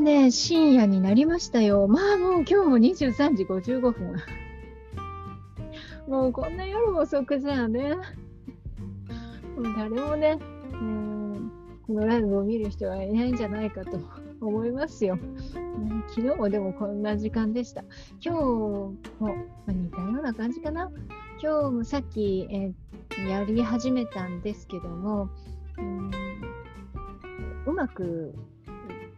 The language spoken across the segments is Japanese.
ね、深夜になりましたよ。まあもう今日も23時55分。もうこんな夜遅くじゃね。もう誰もね、うんこのライブを見る人はいないんじゃないかと思いますよ。昨日もでもこんな時間でした。今日も、似たような感じかな。今日もさっき、えーやり始めたんですけども、うんうまく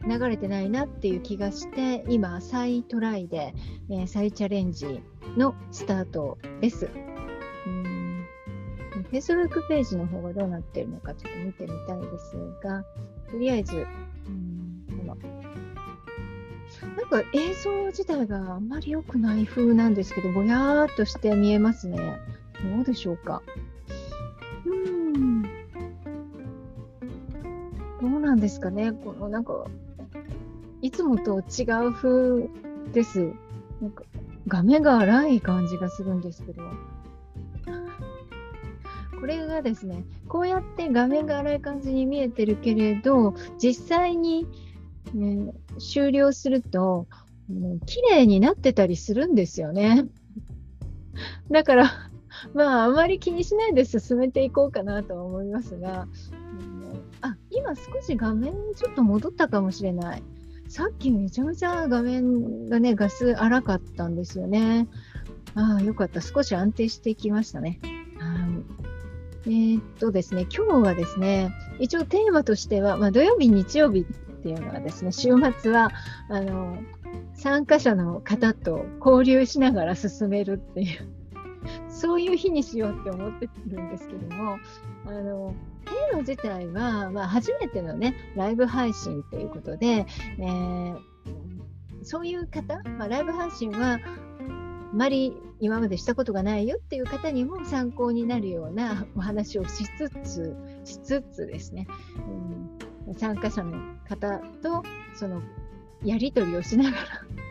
流れてないなっていう気がして、今、再トライで、えー再チャレンジのスタートです。うん、Facebook ページの方がどうなってるのかちょっと見てみたいですが、とりあえず、うん、このなんか映像自体があんまり良くない風なんですけど、ぼやーっとして見えますね。どうでしょうか。うーん。どうなんですかね。このなんか、いつもと違う風です。なんか画面が荒い感じがするんですけど。これがですね、こうやって画面が荒い感じに見えてるけれど、実際に、ね終了すると、もう綺麗になってたりするんですよね。だから、まあ、あまり気にしないで進めていこうかなとは思いますが、うんあ、今少し画面ちょっと戻ったかもしれない。さっきめちゃめちゃ画面がね、画数荒かったんですよね。ああ、よかった。少し安定してきましたね。はい。えーっとですね、今日はですね、一応テーマとしては、まあ、土曜日、日曜日っていうのはですね、週末は、あの、参加者の方と交流しながら進めるっていう、そういう日にしようって思ってるんですけども、あの、テーマ自体は、まあ、初めてのね、ライブ配信ということで、えーそういう方、まあ、ライブ配信は、あまり今までしたことがないよっていう方にも参考になるような お話をしつつ、しつつですね、うん、参加者の方とそのやり取りをしながら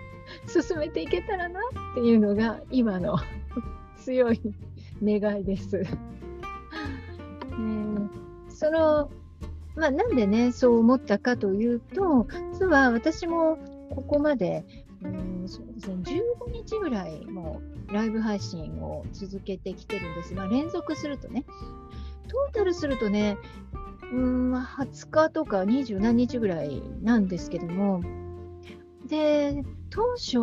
進めていけたらなっていうのが今の 強い願いです。え。ーそのまあ、なんでね、そう思ったかというと、実は私もここまで、うんそうですね、15日ぐらいもうライブ配信を続けてきてるんです。が、連続するとね、トータルするとね、うん、20日とか20何日ぐらいなんですけども、で、当初、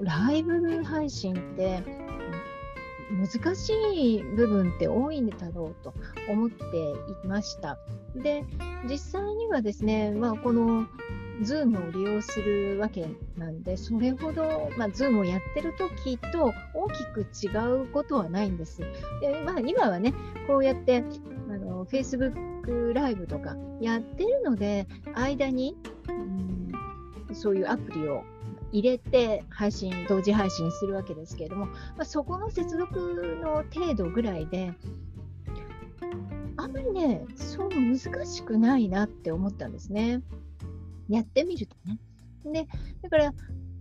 ライブ配信って、難しい部分って多いんだろうと思っていました。で、実際にはですね、まあ、この Zoom を利用するわけなんで、それほど、まあ、Zoom をやってる時と大きく違うことはないんです。で、まあ、今はね、こうやってあの Facebook ライブとかやってるので、間に、うんそういうアプリを入れて配信、同時配信するわけですけれども、まあ、そこの接続の程度ぐらいで、あんまりね、そう難しくないなって思ったんですね。やってみるとね。で、だから、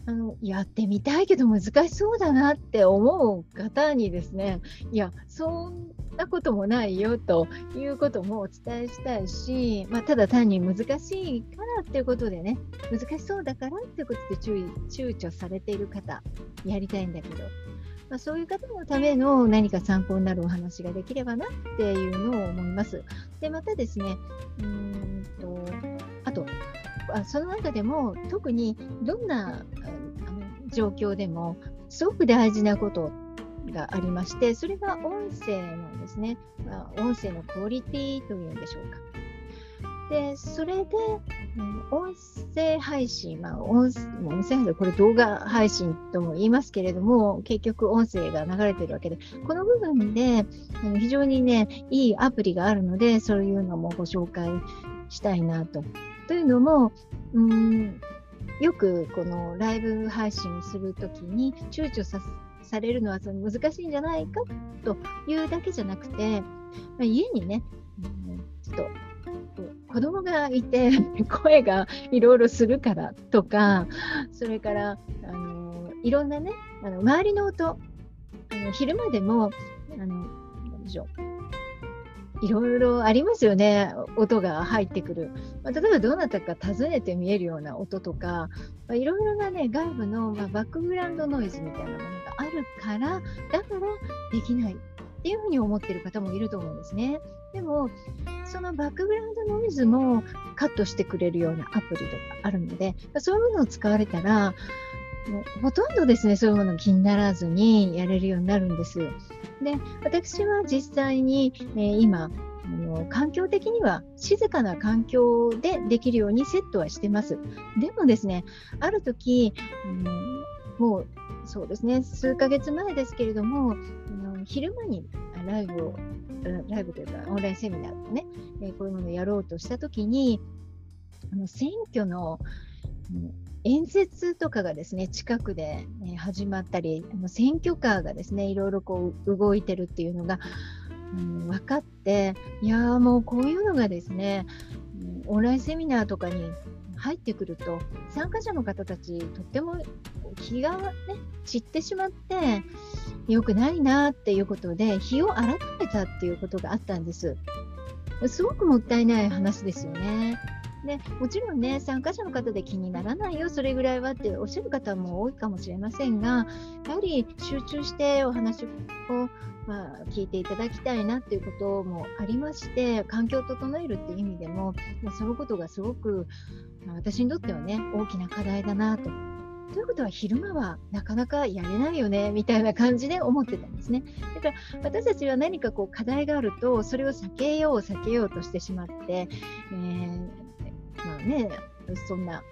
あのやってみたいけど難しそうだなって思う方にですね、いや、そんなこともないよということもお伝えしたいし、まあ、ただ単に難しいからっていうことでね、難しそうだからっていうことで注意躊躇されている方、やりたいんだけど、まあ、そういう方のための何か参考になるお話ができればなっていうのを思います。で、またですね、うんと、あと、あその中でも特にどんなあの状況でもすごく大事なことがありまして、それが音声なんですね。まあ、音声のクオリティというんでしょうか。で、それで、うん音声配信、まあ、音声音声配信、これ動画配信とも言いますけれども、結局音声が流れてるわけで、この部分であの非常にね、いいアプリがあるので、そういうのもご紹介したいなと。というのも、うんよくこのライブ配信をするときに躊躇さされるのはその難しいんじゃないかというだけじゃなくて、まあ、家にね、うんちょっと子供がいて 声がいろいろするからとか、それから、あのいろんなね、あの周りの音、あの昼間でも、あのでしょういろいろありますよね、音が入ってくる。まあ、例えばどなたか訪ねて見えるような音とか、まあ、いろいろなね、外部の、まあ、バックグラウンドノイズみたいなものがあるから、だからできないっていうふうに思ってる方もいると思うんですね。でも、そのバックグラウンドノイズもカットしてくれるようなアプリとかあるので、そういうものを使われたら、もうほとんどですね、そういうもの気にならずにやれるようになるんです。で、私は実際に、えー、今、あの環境的には静かな環境でできるようにセットはしてます。でもですね、ある時、うん、もうそうですね、数ヶ月前ですけれども、あの昼間にライブを、ライブというかオンラインセミナーとね、えー、こういうものをやろうとしたときに、あの選挙の、演説とかがですね近くで、始まったり選挙カーがですねいろいろこう動いてるっていうのが、うん、分かっていやもうこういうのがですねオンラインセミナーとかに入ってくると参加者の方たちとっても気がね散ってしまって良くないなっていうことで日を改めたっていうことがあったんです。すごくもったいない話ですよね。でもちろんね、参加者の方で気にならないよ、それぐらいはっておっしゃる方も多いかもしれませんが、やはり集中してお話を、まあ、聞いていただきたいなっていうこともありまして、環境を整えるっていう意味でも、まあ、そのことがすごく、私にとってはね、大きな課題だなと。ということは昼間はなかなかやれないよねみたいな感じで思ってたんですね。だから私たちは何かこう課題があるとそれを避けよう避けようとしてしまって、えーね、そんな、なんて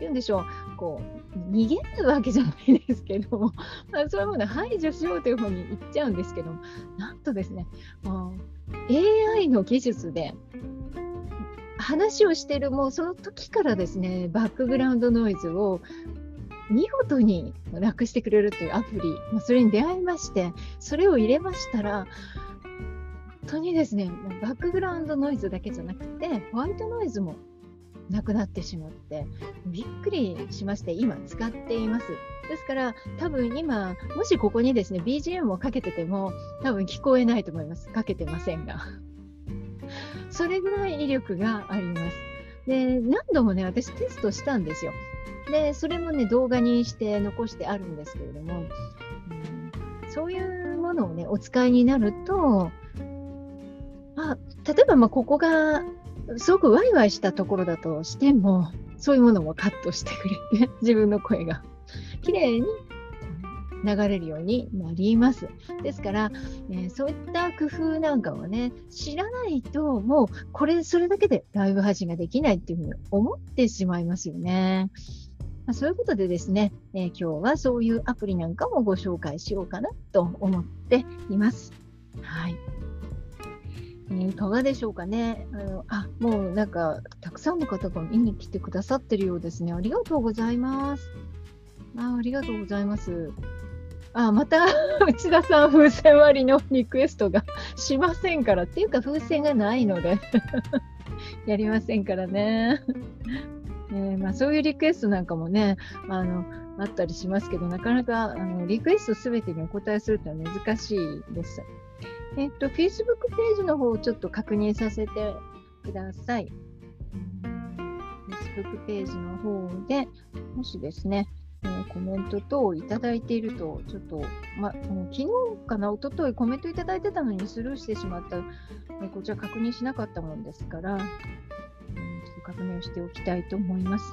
言うんでしょう、こう、逃げるわけじゃないですけど も、そういうものを排除しようという方に行っちゃうんですけど、なんとですね、AI の技術で、話をしてるもうその時からですね、バックグラウンドノイズを見事になくしてくれるというアプリ、まあ、それに出会いまして、それを入れましたら、本当にですね、バックグラウンドノイズだけじゃなくて、ホワイトノイズもなくなってしまって、びっくりしまして、今使っています。ですから、多分今、もしここにですね、BGM をかけてても、多分聞こえないと思います。かけてませんが。それぐらい威力があります。で、何度もね、私テストしたんですよ。で、それもね、動画にして残してあるんですけれども、うん、そういうものをね、お使いになると、あ、例えばまここがすごくワイワイしたところだとしても、そういうものもカットしてくれて、自分の声が綺麗に流れるようになります。ですから、えー、そういった工夫なんかをね、知らないと、もうこれ、それだけでライブ配信ができないっていうふうに思ってしまいますよね。まあ、そういうことでですね、えー、今日はそういうアプリなんかもご紹介しようかなと思っています。はい。いかがでしょうかね。あのあ、もうなんか、たくさんの方が見に来てくださってるようですね。ありがとうございます。あありがとうございます。あ、また 内田さん、風船割りのリクエストがしませんから。っていうか、風船がないので やりませんからね。えー、まあ、そういうリクエストなんかもね、あの、あったりしますけど、なかなかあのリクエストすべてにお答えするというのは難しいです。えっと、Facebook ページの方をちょっと確認させてください。Facebook ページの方で、もしですね、えー、コメント等をいただいていると、ちょっと、ま、昨日かな、おとといコメントいただいてたのにスルーしてしまった、えー、こちら確認しなかったもんですから、うん、ちょっと確認しておきたいと思います。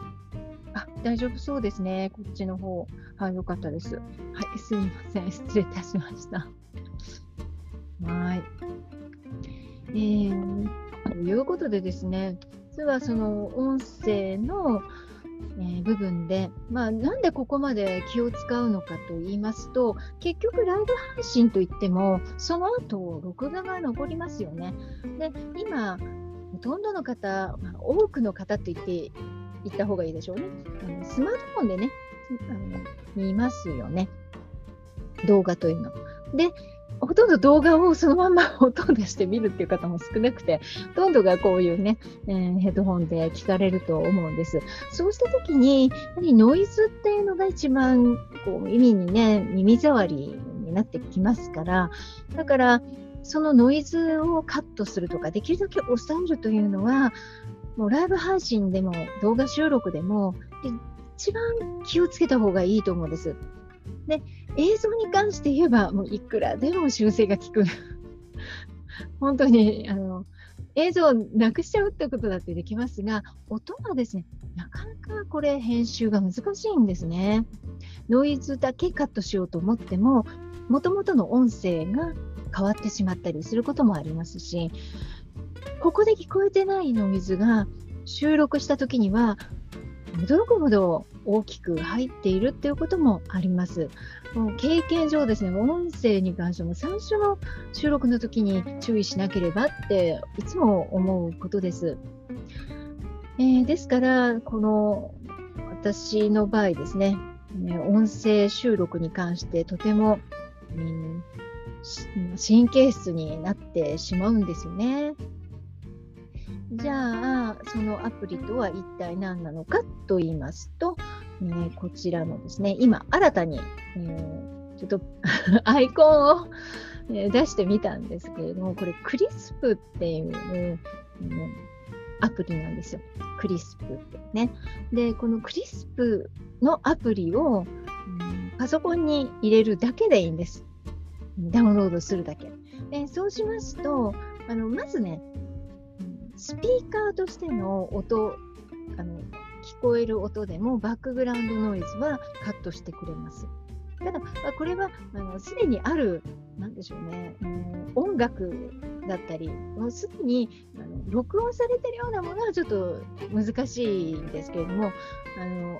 あ、大丈夫そうですね。こっちの方。はい、よかったです。はい、すみません。失礼いたしました。はい。えー、ということでですね、実はその音声の、えー、部分で、まあ、なんでここまで気を使うのかと言いますと、結局ライブ配信といっても、その後、録画が残りますよね。で、今、ほとんどの方、まあ、多くの方って言って言った方がいいでしょうね。あのスマートフォンでね、あの見ますよね。動画というの。で、ほとんど動画をそのまま音出して見るっていう方も少なくて、ほとんどがこういうね、えー、ヘッドホンで聞かれると思うんです。そうしたときに、やはりノイズっていうのが一番こう耳にね、耳障りになってきますから、だから、そのノイズをカットするとか、できるだけ抑えるというのは、もうライブ配信でも動画収録でも一番気をつけた方がいいと思うんです。で、映像に関して言えば、もういくらでも修正が効く。本当に、あの、映像をなくしちゃうってことだってできますが、音はですね、なかなかこれ編集が難しいんですね。ノイズだけカットしようと思っても、もともとの音声が変わってしまったりすることもありますし、ここで聞こえてないノイズが収録した時には驚くほど大きく入っているっていうこともあります。もう経験上ですね、音声に関しても最初の収録の時に注意しなければっていつも思うことです。えー、ですから、この私の場合ですね、音声収録に関してとても、うん、神経質になってしまうんですよね。じゃあ、そのアプリとは一体何なのかと言いますと、えー、こちらのですね、今新たに、えー、ちょっと アイコンを出してみたんですけれども、これクリスプっていう、ね、アプリなんですよ。クリスプってね。で、このクリスプのアプリを、うん、パソコンに入れるだけでいいんです。ダウンロードするだけ。でそうしますと、あのまずね、スピーカーとしての音、あのこえる音でもバックグラウンドノイズはカットしてくれます。ただ、これはすでにある、なんでしょうね、うん、音楽だったり、もうすでにあの録音されてるようなものはちょっと難しいんですけれども、あの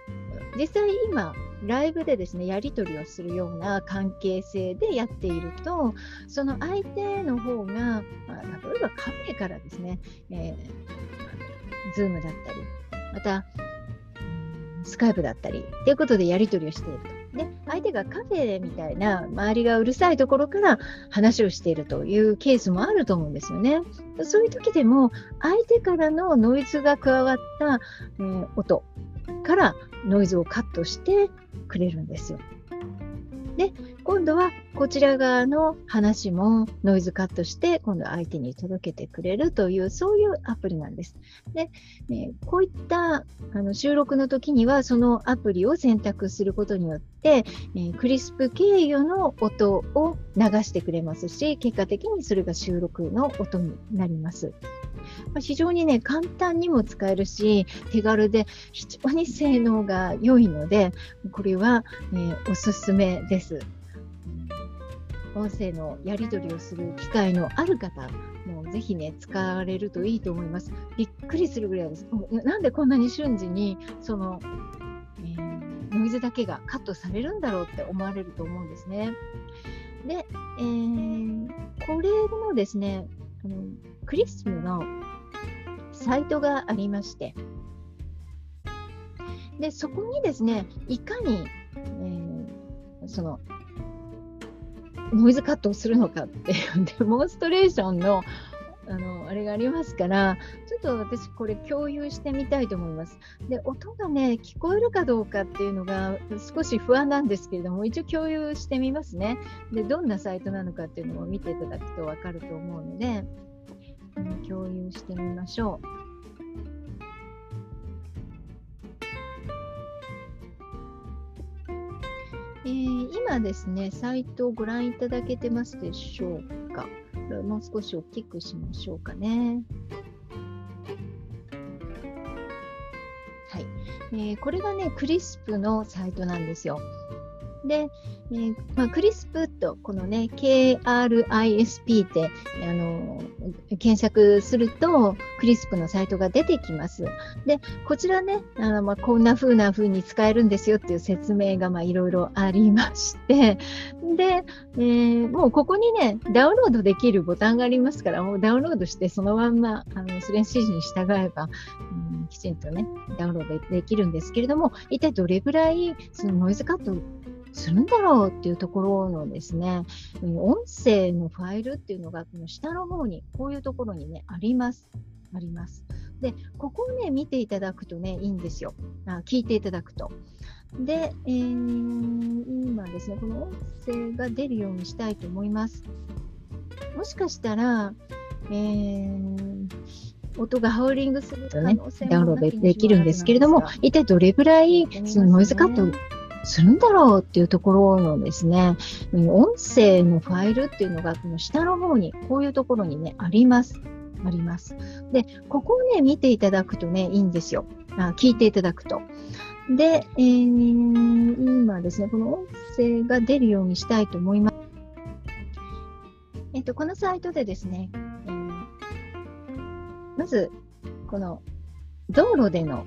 実際今、ライブでですね、やり取りをするような関係性でやっていると、その相手の方が、まあ、例えばカフェからですね、えー、ズームだったり、また、スカイプだったりっていうことでやり取りをしていると。で、相手がカフェみたいな周りがうるさいところから話をしているというケースもあると思うんですよね。そういう時でも相手からのノイズが加わった、えー、音からノイズをカットしてくれるんですよ。で、今度はこちら側の話もノイズカットして、今度相手に届けてくれるという、そういうアプリなんです。で、ね、こういったあの収録の時には、そのアプリを選択することによって、え、クリスプ経由の音を流してくれますし、結果的にそれが収録の音になります。ま非常にね、簡単にも使えるし、手軽で非常に性能が良いので、これは、え、おすすめです。音声のやり取りをする機会のある方、もぜひね、使われるといいと思います。びっくりするぐらいです。なんでこんなに瞬時に、その、えー、ノイズだけがカットされるんだろうって思われると思うんですね。で、えー、これのですね、あのクリスムのサイトがありまして、で、そこにですね、いかに、えー、その、ノイズカットをするのかっていう デモンストレーションのあのあれがありますから、ちょっと私、これ共有してみたいと思います。で、音がね、聞こえるかどうかっていうのが少し不安なんですけれども、一応共有してみますね。で、どんなサイトなのかっていうのを見ていただくと分かると思うので、共有してみましょう。えー、今ですね、サイトをご覧いただけてますでしょうか？もう少し大きくしましょうかね。はい。えー、これがね、クリスプのサイトなんですよ。で、えー、まあ、クリスプとこのね KRISP ってあの検索するとクリスプのサイトが出てきます。でこちらねあの、まあ、こんな風な風に使えるんですよっていう説明がいろいろありましてで、えー、もうここにねダウンロードできるボタンがありますからもうダウンロードしてそのまんまあのそれ指示に従えば、うん、きちんとねダウンロードできるんですけれども一体どれぐらいそのノイズカットするんだろうっていうところのですね、音声のファイルっていうのが、この下の方に、こういうところにね、あります。あります。で、ここをね、見ていただくとね、いいんですよ。あ聞いていただくと。で、えー、今ですね、この音声が出るようにしたいと思います。もしかしたら、えー、音がハウリングする可能性もダウンロードできるんですけれども、一体どれぐらいそのノイズカットするんだろうっていうところのですね、音声のファイルっていうのが、この下の方に、こういうところにね、あります。あります。で、ここをね、見ていただくとね、いいんですよ。あ聞いていただくと。で、えー、今ですね、この音声が出るようにしたいと思います。えっと、このサイトでですね、えー、まず、この道路での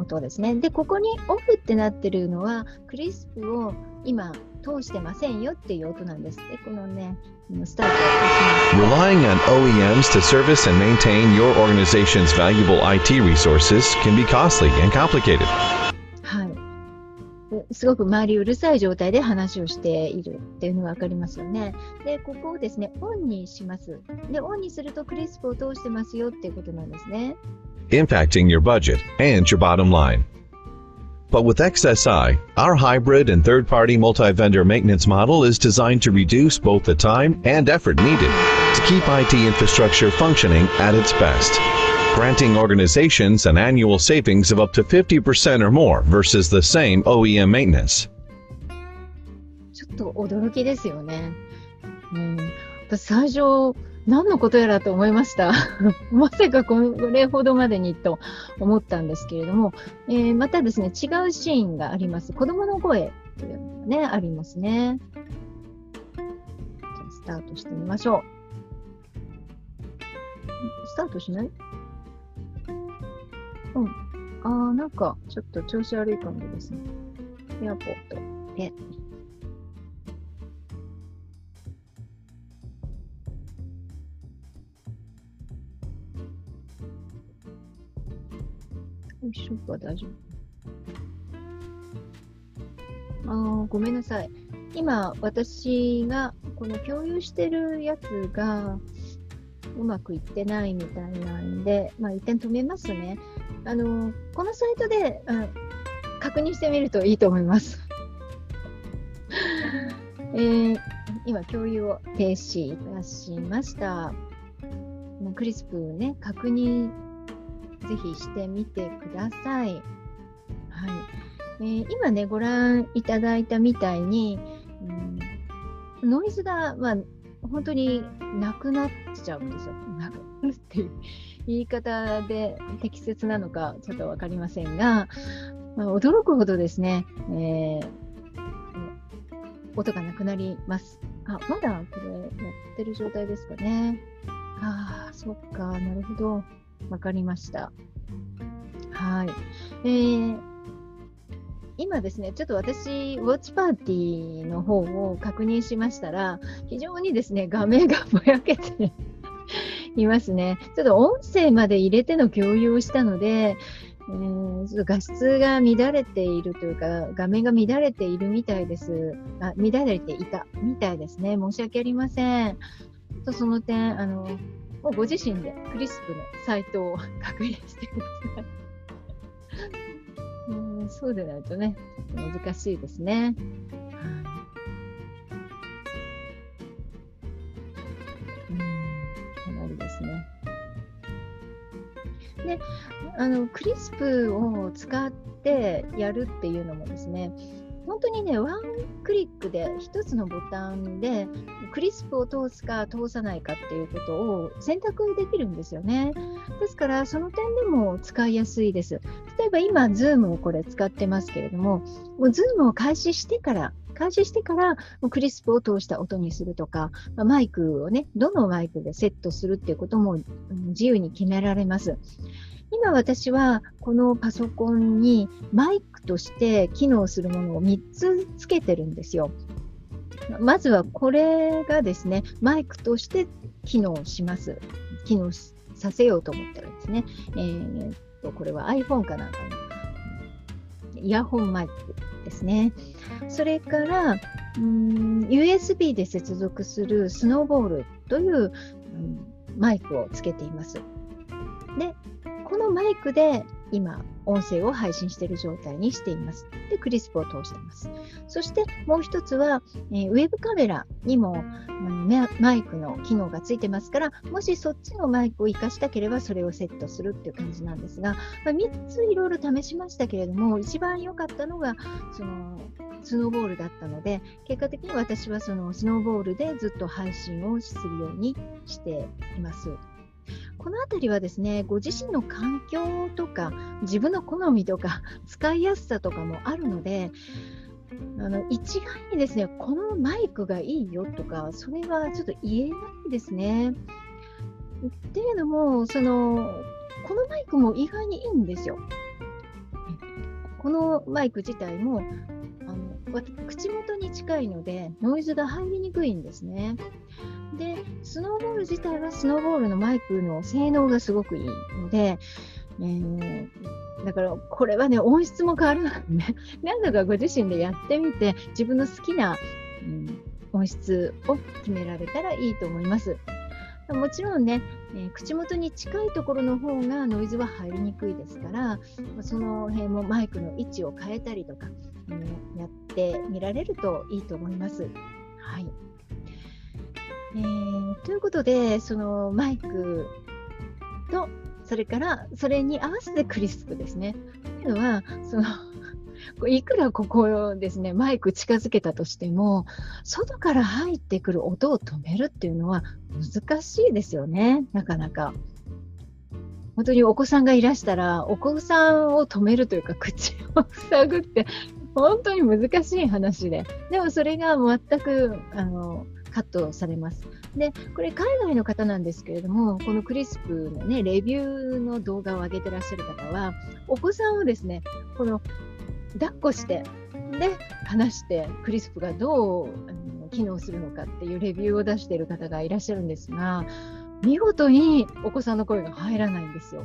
音ですね。で、ここにオフってなってるのは、クリスプを今通してませんよっていう音なんです。で、このね、スタート Relying on OEMs to service and maintain your organization's valuable IT resources can be costly and complicated. はい。すごく周りうるさい状態で話をしているっていうのが分かりますよね。で、ここをですね、オンにします。で、オンにするとクリスプを通してますよっていうことなんですね。impacting your budget and your bottom line. But with XSI, our hybrid and third party multi vendor maintenance model is designed to reduce both the time and effort needed to keep IT infrastructure functioning at its best, granting organizations an annual savings of up to 50% or more versus the same OEM maintenance. ちょっと驚きですよね。うん、最初 何のことやらと思いました。まさかこれほどまでにと思ったんですけれども、えー、またですね、違うシーンがあります。子供の声というのがね、ありますね。じゃあ、スタートしてみましょう。スタートしない？うん。あー、なんか、ちょっと調子悪い感じですね。エアポットで。一緒か大丈夫。あごめんなさい。今、私がこの共有してるやつがうまくいってないみたいなんで、まあ、一旦止めますね。あの、このサイトで、うん、確認してみるといいと思います。えー、今、共有を停止いたしました。クリスプね、確認ぜひしてみてください。はいえー、今ね、ご覧いただいたみたいに、うん、ノイズが、まあ、本当になくなっちゃうんですよ。なくなるっていう言い方で適切なのかちょっと分かりませんが、まあ、驚くほどですね、えー、音がなくなります。あ、まだこれやってる状態ですかね。ああ、そっか、なるほど。わかりました。はい。えー、今ですね、ちょっと私、ウォッチパーティーの方を確認しましたら、非常にですね、画面がぼやけて いますね。ちょっと音声まで入れての共有をしたので、えー、ちょっと画質が乱れているというか、画面が乱れているみたいです。あ乱れていたみたいですね。申し訳ありません。とその点、あの、もうご自身でクリスプのサイトを 確認してください。うんそうでないとね、と難しいですね。うん、かなりですね。で、あの、クリスプを使ってやるっていうのもですね、本当にね、ワンクリックで1つのボタンでクリスプを通すか通さないかっていうことを選択できるんですよね。ですから、その点でも使いやすいです。例えば今、Zoom をこれ使ってますけれども、もう Zoom を開始してから、開始してからクリスプを通した音にするとか、マイクをね、どのマイクでセットするっていうことも自由に決められます。今私はこのパソコンにマイクとして機能するものを3つつけてるんですよ。まずはこれがですね、マイクとして機能します。機能させようと思ったらですね、えー、とこれは iPhone かなんかのイヤホンマイクですね。それから、うん USB で接続するスノーボールという、うん、マイクをつけています。で、このマイクで今、音声を配信している状態にしています。で、クリスプを通しています。そしてもう一つは、えー、ウェブカメラにも、うん、マイクの機能がついてますから、もしそっちのマイクを活かしたければそれをセットするっていう感じなんですが、まあ、3ついろいろ試しましたけれども、一番良かったのが、そのスノーボールだったので、結果的に私はそのスノーボールでずっと配信をするようにしています。この辺りはですね、ご自身の環境とか、自分の好みとか、使いやすさとかもあるので、あの一概にですね、このマイクがいいよとか、それはちょっと言えないですね。っていうのも、その、このマイクも意外にいいんですよ。このマイク自体も口元に近いのでノイズが入りにくいんですね。で、スノーボール自体はスノーボールのマイクの性能がすごくいいので、えー、だからこれはね、音質も変わるのでね、何度かご自身でやってみて、自分の好きな、うん、音質を決められたらいいと思います。もちろんね、えー、口元に近いところの方がノイズは入りにくいですから、その辺もマイクの位置を変えたりとか、うん、やってみられるといいと思います。はい。えー、ということで、そのマイクと、それからそれに合わせてクリスプですね。というのは、その いくらここをですね、マイク近づけたとしても、外から入ってくる音を止めるっていうのは難しいですよね、なかなか。本当にお子さんがいらしたら、お子さんを止めるというか、口を塞ぐって、本当に難しい話で。でもそれが全く、あの、カットされます。で、これ海外の方なんですけれども、このクリスプのね、レビューの動画を上げてらっしゃる方は、お子さんをですね、この抱っこして、で、話して、クリスプがどうあの機能するのかっていうレビューを出している方がいらっしゃるんですが、見事にお子さんの声が入らないんですよ。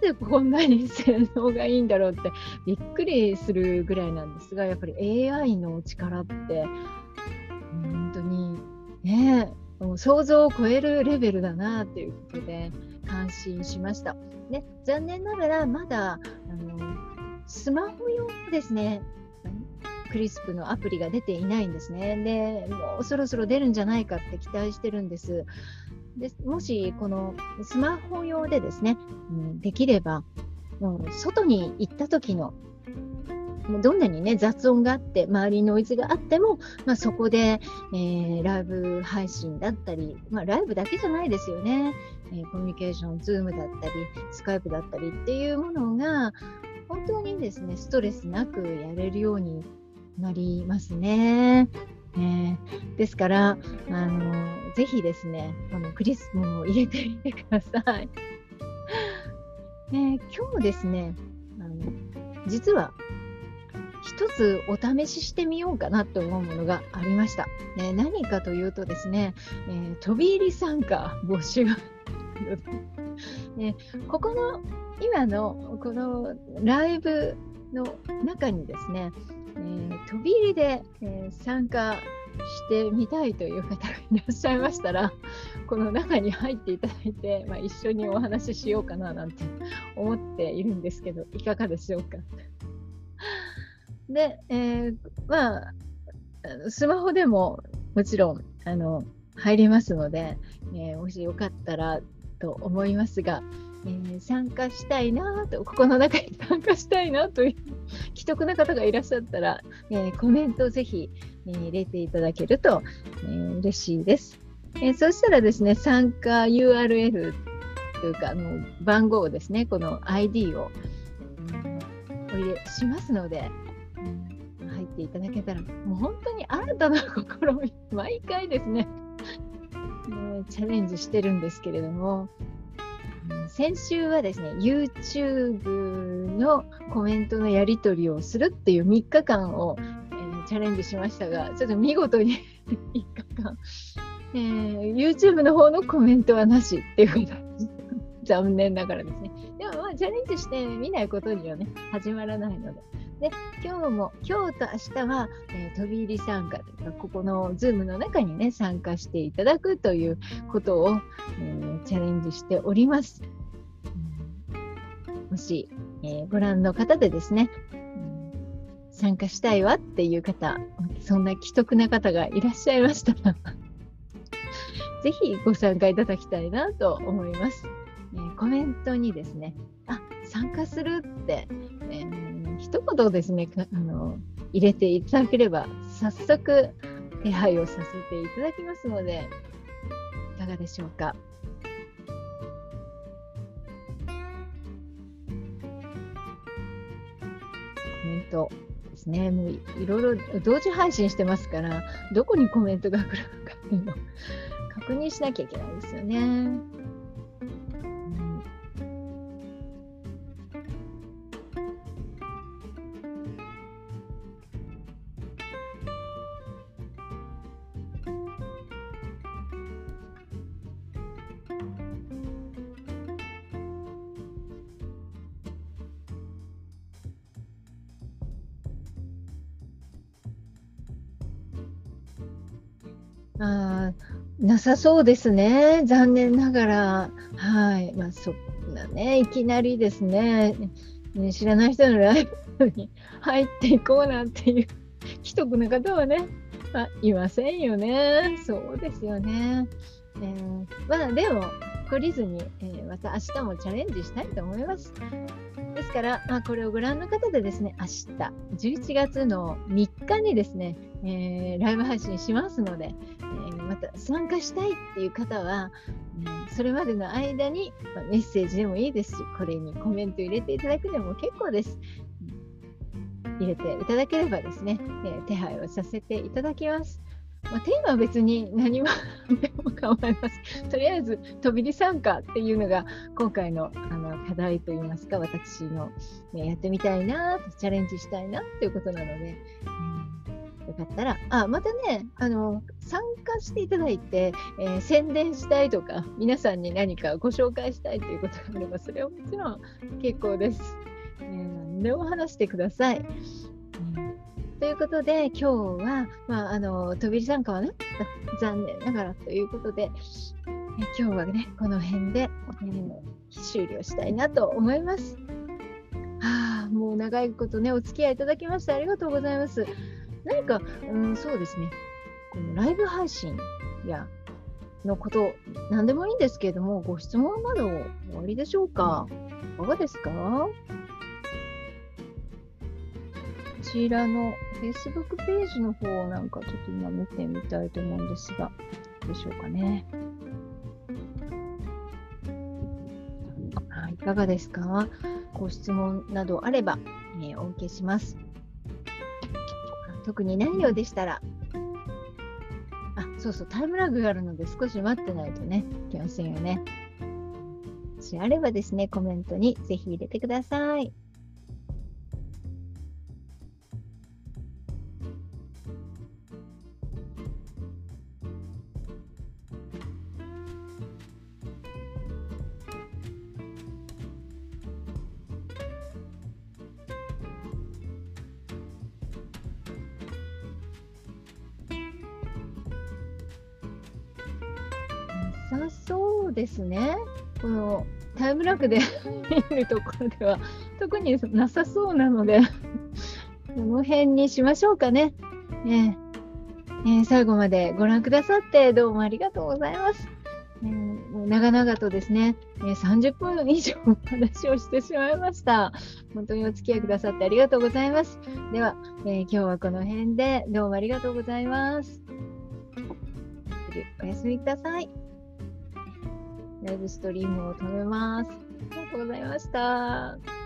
なんでこんなに性能がいいんだろうってびっくりするぐらいなんですが、やっぱり AI の力って本当にね、想像を超えるレベルだなということで感心しました。で残念ながらまだあのスマホ用ですね、クリスプのアプリが出ていないんですね。で、もうそろそろ出るんじゃないかって期待してるんです。でもし、このスマホ用でですね、うん、できれば、もう外に行った時のどんなにね雑音があって周りにノイズがあっても、まあ、そこで、えー、ライブ配信だったり、まあ、ライブだけじゃないですよね、えー、コミュニケーション、ズームだったり、スカイプだったりっていうものが本当にですねストレスなくやれるようになりますね。ねですから、あのぜひですね、このクリスマを入れてみてください。ね、今日ですね、あの実は一つお試ししてみようかなと思うものがありました。ね、何かというとですね、えー、飛び入り参加募集。ね、ここの今のこのライブの中にですね、えー、飛び入りで、えー、参加してみたいという方がいらっしゃいましたら、この中に入っていただいて、まあ、一緒にお話ししようかななんて思っているんですけど、いかがでしょうか。で、えー、まあ、スマホでももちろんあの入りますので、えー、もしよかったらと思いますが、えー、参加したいなと、ここの中に参加したいなという 既得な方がいらっしゃったら、えー、コメントをぜひ、えー、入れていただけると、えー、嬉しいです。え、そしたらですね、参加 URL というか、あの番号ですね、この ID を、お入れしますので、入っていただけたら、もう本当に新たな試み、毎回ですね、チャレンジしてるんですけれども、先週はですね、YouTube のコメントのやり取りをするっていう3日間を、えー、チャレンジしましたが、ちょっと見事に 3日間、えー、YouTube の方のコメントはなしっていうふうに 残念ながらですね。でもまあチャレンジしてみないことにはね、始まらないので。で、今日も、今日と明日は、えー、飛び入り参加というか、ここの Zoom の中にね、参加していただくということを、えー、チャレンジしております。もし、えー、ご覧の方でですね、参加したいわっていう方、そんな既得な方がいらっしゃいましたら ぜひご参加いただきたいなと思います。えー、コメントにですね、あ参加するって、えー、一言ですねあの、入れていただければ、早速手配をさせていただきますので、いかがでしょうか？コメントですね。もういろいろ同時配信してますから、どこにコメントが来るのかっていうのを確認しなきゃいけないですよね。なさそうですね。残念ながら。はい。まあ、そんなね、いきなりですね、ね知らない人のライブに入っていこうなんていう既得な方はね、まあ、いませんよね。そうですよね。えー、まあ、でも、懲りずに、えー、また明日もチャレンジしたいと思います。ですから、まあ、これをご覧の方でですね、明日、11月の3日にですね、えー、ライブ配信しますので、えー、た参加したいっていう方は、うん、それまでの間に、まあ、メッセージでもいいですし、これにコメント入れていただくでも結構です。入れていただければですね、えー、手配をさせていただきます。まあ、テーマは別に何も でも構いません。とりあえず飛び入り参加っていうのが今回のあの課題といいますか私の、ね、やってみたいなとチャレンジしたいなっていうことなので、うん、よかったらあまたねあの参加していただいて、えー、宣伝したいとか皆さんに何かご紹介したいということがあればそれはもちろん結構です。えー、何でも話してください。ということで、今日は、まあ、あの飛び参加はね、残念ながらということで、え今日はね、この辺で、えー、終了したいなと思います。はあ、もう長いことね、お付き合いいただきましてありがとうございます。何か、うん、そうですね、このライブ配信やのこと、何でもいいんですけれども、ご質問などおありでしょうか？いかがですか？こちらの Facebook ページの方なんかちょっと今見てみたいと思うんですが、でしょうかね？いかがですか？ご質問などあれば、えー、お受けします。特にないようでしたら、あ、そうそう、タイムラグがあるので少し待ってないとね、いけませんよね。もしあればですね、コメントにぜひ入れてください。さそうですね。このタイムラグで見るところでは特になさそうなので この辺にしましょうかね。えー、えー、最後までご覧くださってどうもありがとうございます。えー、長々とですね、えー、30分以上お話をしてしまいました。本当にお付き合いくださってありがとうございます。では、えー、今日はこの辺でどうもありがとうございます。おやすみください。ライブストリームを止めます。ありがとうございました。